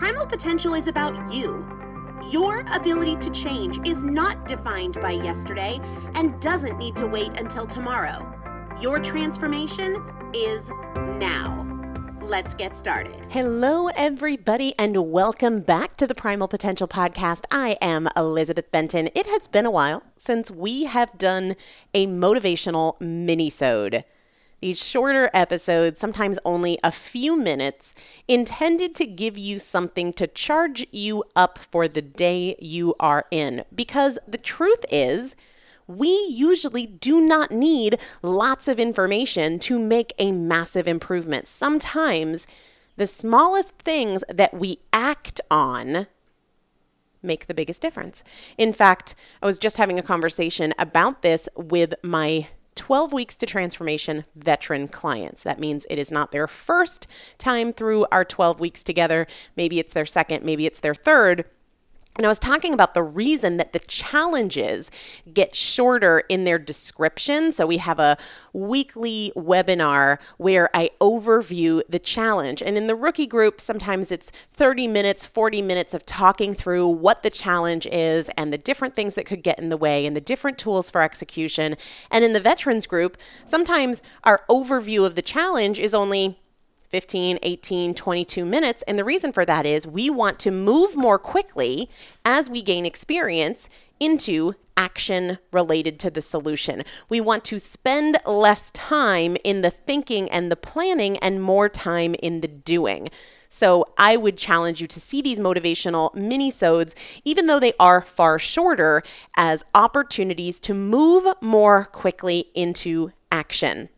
Primal potential is about you. Your ability to change is not defined by yesterday and doesn't need to wait until tomorrow. Your transformation is now. Let's get started. Hello, everybody, and welcome back to the Primal Potential Podcast. I am Elizabeth Benton. It has been a while since we have done a motivational mini-sode. These shorter episodes, sometimes only a few minutes, intended to give you something to charge you up for the day you are in. Because the truth is, we usually do not need lots of information to make a massive improvement. Sometimes the smallest things that we act on make the biggest difference. In fact, I was just having a conversation about this with my 12 weeks to transformation veteran clients. That means it is not their first time through our 12 weeks together. Maybe it's their second, maybe it's their third and I was talking about the reason that the challenges get shorter in their description. So we have a weekly webinar where I overview the challenge. And in the rookie group, sometimes it's 30 minutes, 40 minutes of talking through what the challenge is and the different things that could get in the way and the different tools for execution. And in the veterans group, sometimes our overview of the challenge is only 15, 18, 22 minutes. And the reason for that is we want to move more quickly as we gain experience into action related to the solution. We want to spend less time in the thinking and the planning and more time in the doing. So I would challenge you to see these motivational mini-sodes, even though they are far shorter, as opportunities to move more quickly into action.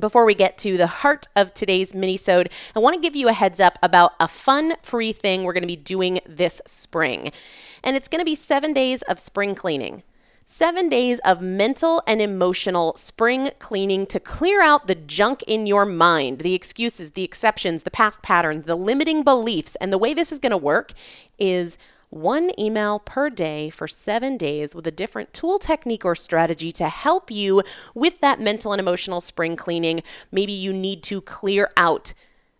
Before we get to the heart of today's minisode, I want to give you a heads up about a fun free thing we're going to be doing this spring. And it's going to be 7 days of spring cleaning. 7 days of mental and emotional spring cleaning to clear out the junk in your mind, the excuses, the exceptions, the past patterns, the limiting beliefs. And the way this is going to work is one email per day for seven days with a different tool, technique, or strategy to help you with that mental and emotional spring cleaning. Maybe you need to clear out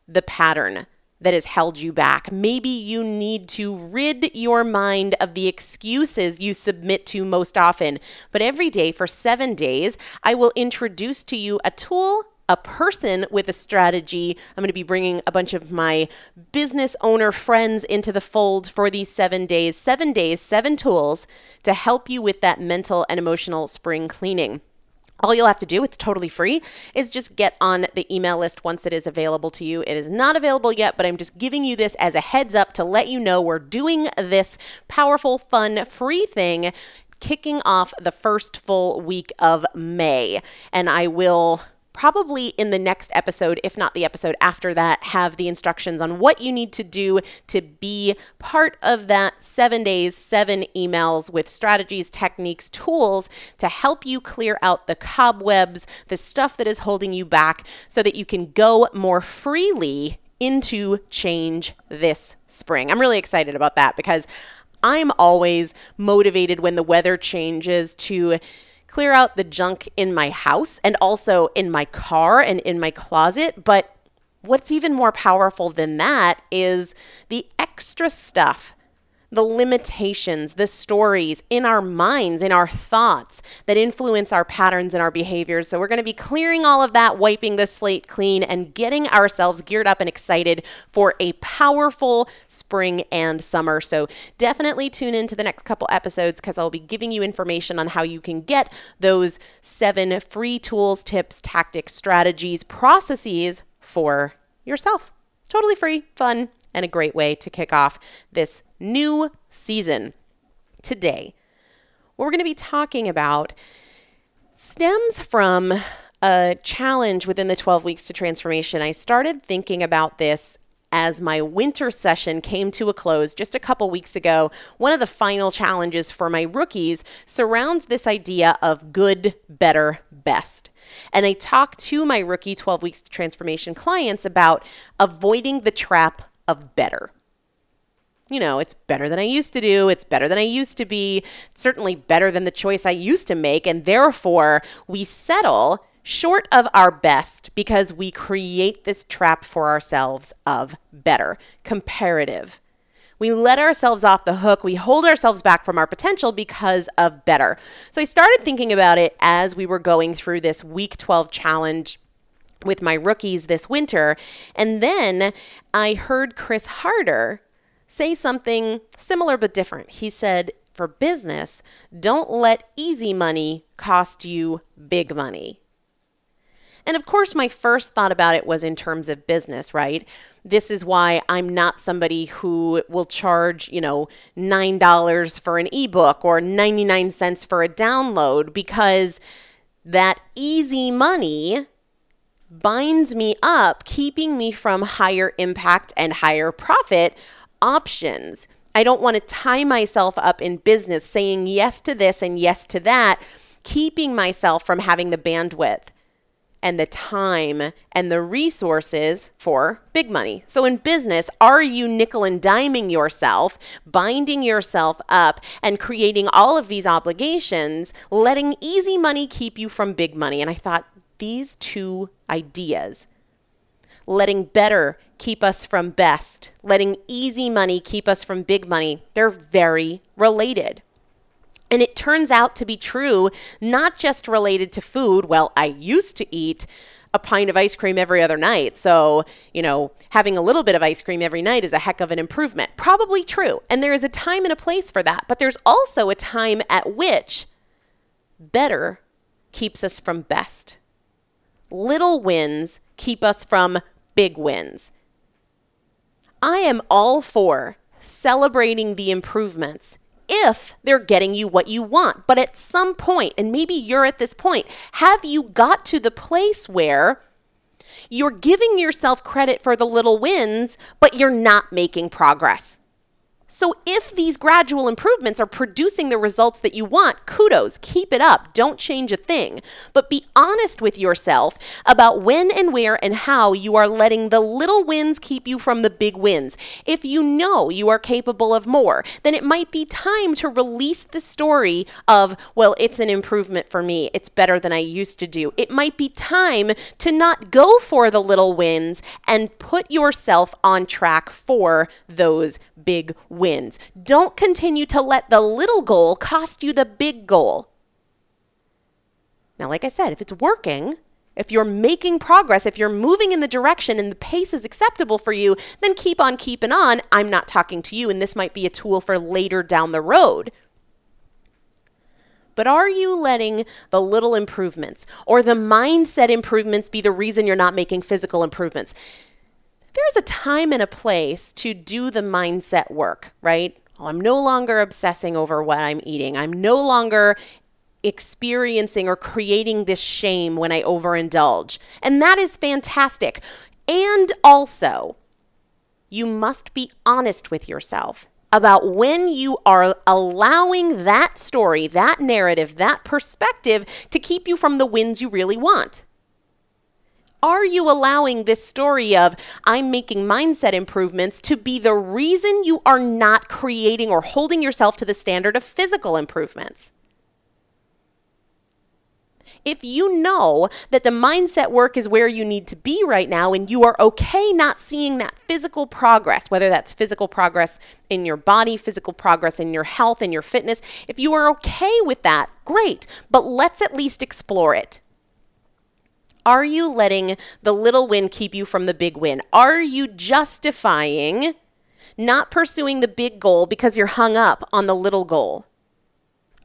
the pattern that has held you back. Maybe you need to rid your mind of the excuses you submit to most often. But every day for seven days, I will introduce to you a tool a person with a strategy. I'm going to be bringing a bunch of my business owner friends into the fold for these seven days, seven days, seven tools to help you with that mental and emotional spring cleaning. All you'll have to do, it's totally free, is just get on the email list once it is available to you. It is not available yet, but I'm just giving you this as a heads up to let you know we're doing this powerful, fun, free thing kicking off the first full week of May. And I will probably in the next episode, if not the episode after that, have the instructions on what you need to do to be part of that seven days, seven emails with strategies, techniques, tools to help you clear out the cobwebs, the stuff that is holding you back, so that you can go more freely into change this spring. I'm really excited about that because I'm always motivated when the weather changes to clear out the junk in my house and also in my car and in my closet. But what's even more powerful than that is the extra stuff the limitations, the stories in our minds, in our thoughts that influence our patterns and our behaviors. So, we're going to be clearing all of that, wiping the slate clean, and getting ourselves geared up and excited for a powerful spring and summer. So, definitely tune into the next couple episodes because I'll be giving you information on how you can get those seven free tools, tips, tactics, strategies, processes for yourself. Totally free, fun, and a great way to kick off this new season. Today, what we're going to be talking about stems from a challenge within the 12 weeks to transformation. I started thinking about this as my winter session came to a close just a couple weeks ago. One of the final challenges for my rookies surrounds this idea of good, better, best. And I talk to my rookie 12 weeks to transformation clients about avoiding the trap of better you know, it's better than I used to do. It's better than I used to be. certainly better than the choice I used to make. And therefore, we settle short of our best because we create this trap for ourselves of better, comparative. We let ourselves off the hook. We hold ourselves back from our potential because of better. So I started thinking about it as we were going through this week 12 challenge with my rookies this winter. And then I heard Chris Harder say something similar but different. He said, for business, don't let easy money cost you big money. And of course, my first thought about it was in terms of business, right? This is why I'm not somebody who will charge, you know, $9 for an ebook or 99 cents for a download because that easy money binds me up, keeping me from higher impact and higher profit options. I don't want to tie myself up in business saying yes to this and yes to that, keeping myself from having the bandwidth and the time and the resources for big money. So, in business, are you nickel and diming yourself, binding yourself up, and creating all of these obligations, letting easy money keep you from big money? And I thought these two ideas, letting better keep us from best, letting easy money keep us from big money, they're very related. And it turns out to be true, not just related to food. Well, I used to eat a pint of ice cream every other night. So, you know, having a little bit of ice cream every night is a heck of an improvement. Probably true. And there is a time and a place for that. But there's also a time at which better keeps us from best. Little wins keep us from big wins. I am all for celebrating the improvements if they're getting you what you want. But at some point, and maybe you're at this point, have you got to the place where you're giving yourself credit for the little wins, but you're not making progress? So, if these gradual improvements are producing the results that you want, kudos, keep it up. Don't change a thing. But be honest with yourself about when and where and how you are letting the little wins keep you from the big wins. If you know you are capable of more, then it might be time to release the story of, well, it's an improvement for me. It's better than I used to do. It might be time to not go for the little wins and put yourself on track for those big wins. Don't continue to let the little goal cost you the big goal. Now, like I said, if it's working, if you're making progress, if you're moving in the direction and the pace is acceptable for you, then keep on keeping on. I'm not talking to you, and this might be a tool for later down the road. But are you letting the little improvements or the mindset improvements be the reason you're not making physical improvements? There's a time and a place to do the mindset work, right? Oh, I'm no longer obsessing over what I'm eating. I'm no longer experiencing or creating this shame when I overindulge. And that is fantastic. And also, you must be honest with yourself about when you are allowing that story, that narrative, that perspective to keep you from the wins you really want. Are you allowing this story of I'm making mindset improvements to be the reason you are not creating or holding yourself to the standard of physical improvements? If you know that the mindset work is where you need to be right now and you are okay not seeing that physical progress, whether that's physical progress in your body, physical progress in your health and your fitness, if you are okay with that, great. But let's at least explore it. Are you letting the little win keep you from the big win? Are you justifying not pursuing the big goal because you're hung up on the little goal?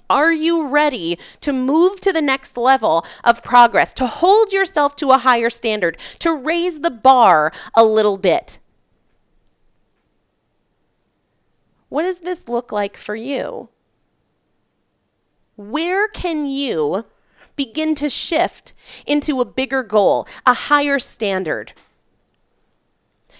Are you ready to move to the next level of progress, to hold yourself to a higher standard, to raise the bar a little bit? What does this look like for you? Where can you begin to shift into a bigger goal, a higher standard?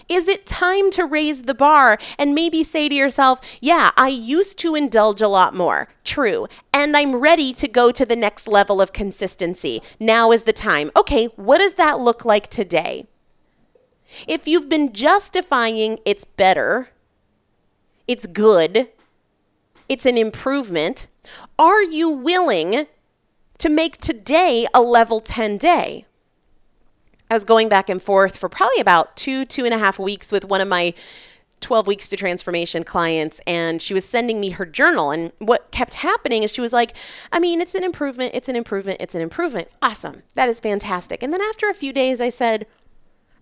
Is it time to raise the bar and maybe say to yourself, yeah, I used to indulge a lot more? True. And I'm ready to go to the next level of consistency. Now is the time. Okay, what does that look like today? If you've been justifying it's better, it's good, it's an improvement, are you willing to make today a level 10 day. I was going back and forth for probably about two, two and a half weeks with one of my 12 weeks to transformation clients and she was sending me her journal and what kept happening is she was like i mean it's an improvement it's an improvement it's an improvement. Awesome. That is fantastic. And then after a few days i said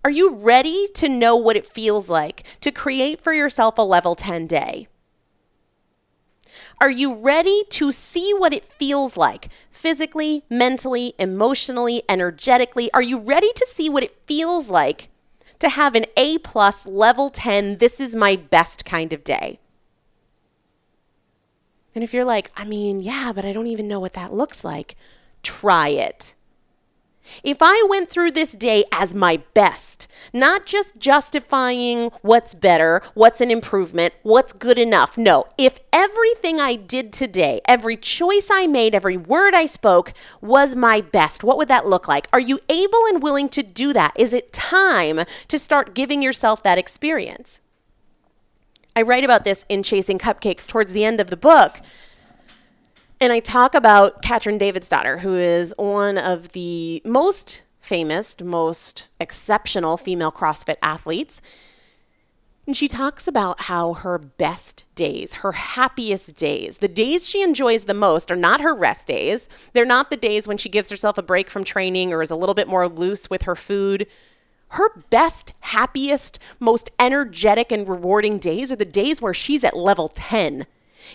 are you ready to know what it feels like to create for yourself a level 10 day? Are you ready to see what it feels like physically, mentally, emotionally, energetically? Are you ready to see what it feels like to have an A plus level 10, this is my best kind of day? And if you're like, I mean, yeah, but I don't even know what that looks like, try it. If I went through this day as my best, not just justifying what's better, what's an improvement, what's good enough. No, if everything I did today, every choice I made, every word I spoke was my best, what would that look like? Are you able and willing to do that? Is it time to start giving yourself that experience? I write about this in Chasing Cupcakes towards the end of the book and I talk about Katrin Davidsdottir, who is one of the most famous, most exceptional female CrossFit athletes. And she talks about how her best days, her happiest days, the days she enjoys the most are not her rest days. They're not the days when she gives herself a break from training or is a little bit more loose with her food. Her best, happiest, most energetic, and rewarding days are the days where she's at level 10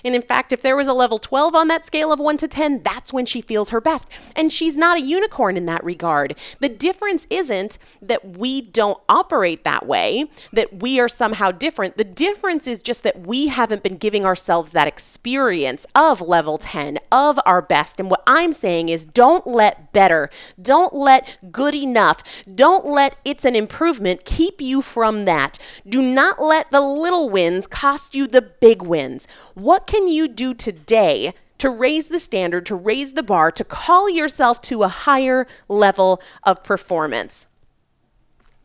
and in fact, if there was a level 12 on that scale of 1 to 10, that's when she feels her best. And she's not a unicorn in that regard. The difference isn't that we don't operate that way, that we are somehow different. The difference is just that we haven't been giving ourselves that experience of level 10, of our best. And what I'm saying is don't let better, don't let good enough, don't let it's an improvement keep you from that. Do not let the little wins cost you the big wins. What what can you do today to raise the standard, to raise the bar, to call yourself to a higher level of performance?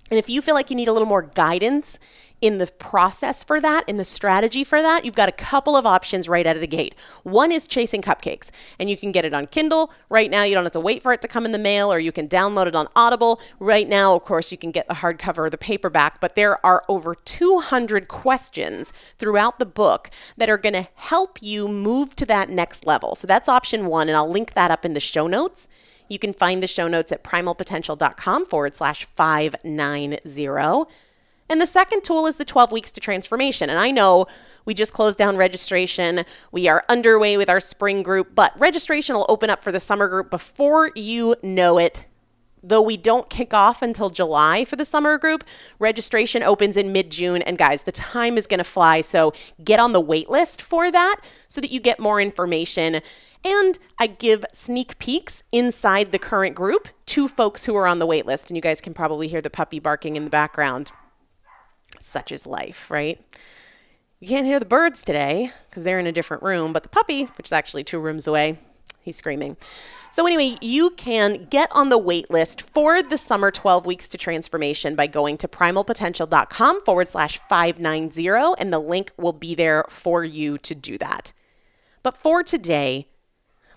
And if you feel like you need a little more guidance in the process for that, in the strategy for that, you've got a couple of options right out of the gate. One is Chasing Cupcakes, and you can get it on Kindle. Right now, you don't have to wait for it to come in the mail, or you can download it on Audible. Right now, of course, you can get the hardcover or the paperback, but there are over 200 questions throughout the book that are going to help you move to that next level. So that's option one, and I'll link that up in the show notes. You can find the show notes at primalpotential.com forward slash 590. And the second tool is the 12 weeks to transformation. And I know we just closed down registration. We are underway with our spring group, but registration will open up for the summer group before you know it. Though we don't kick off until July for the summer group, registration opens in mid June. And guys, the time is going to fly. So get on the wait list for that so that you get more information. And I give sneak peeks inside the current group to folks who are on the wait list. And you guys can probably hear the puppy barking in the background such is life, right? You can't hear the birds today because they're in a different room, but the puppy, which is actually two rooms away, he's screaming. So, anyway, you can get on the wait list for the summer 12 weeks to transformation by going to primalpotential.com forward slash 590, and the link will be there for you to do that. But for today,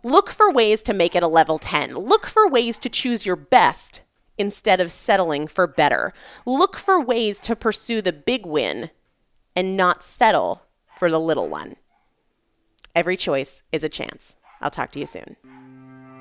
look for ways to make it a level 10. Look for ways to choose your best instead of settling for better. Look for ways to pursue the big win and not settle for the little one. Every choice is a chance. I'll talk to you soon.